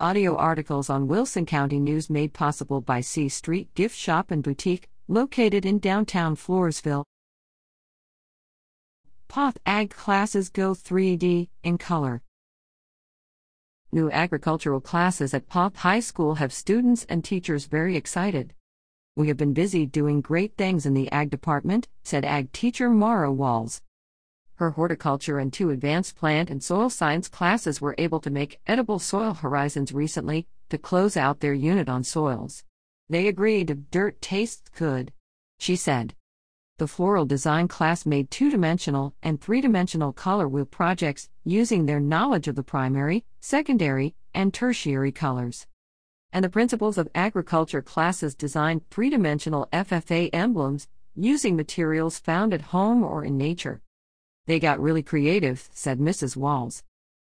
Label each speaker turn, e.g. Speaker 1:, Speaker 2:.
Speaker 1: Audio articles on Wilson County News made possible by C Street Gift Shop and Boutique, located in downtown Floresville. Poth Ag classes go 3D in color. New agricultural classes at Poth High School have students and teachers very excited. We have been busy doing great things in the ag department, said ag teacher Mara Walls. Her horticulture and two advanced plant and soil science classes were able to make edible soil horizons recently to close out their unit on soils. They agreed dirt tastes good. She said. The floral design class made two dimensional and three dimensional color wheel projects using their knowledge of the primary, secondary, and tertiary colors. And the principles of agriculture classes designed three dimensional FFA emblems using materials found at home or in nature. They got really creative, said Mrs. Walls.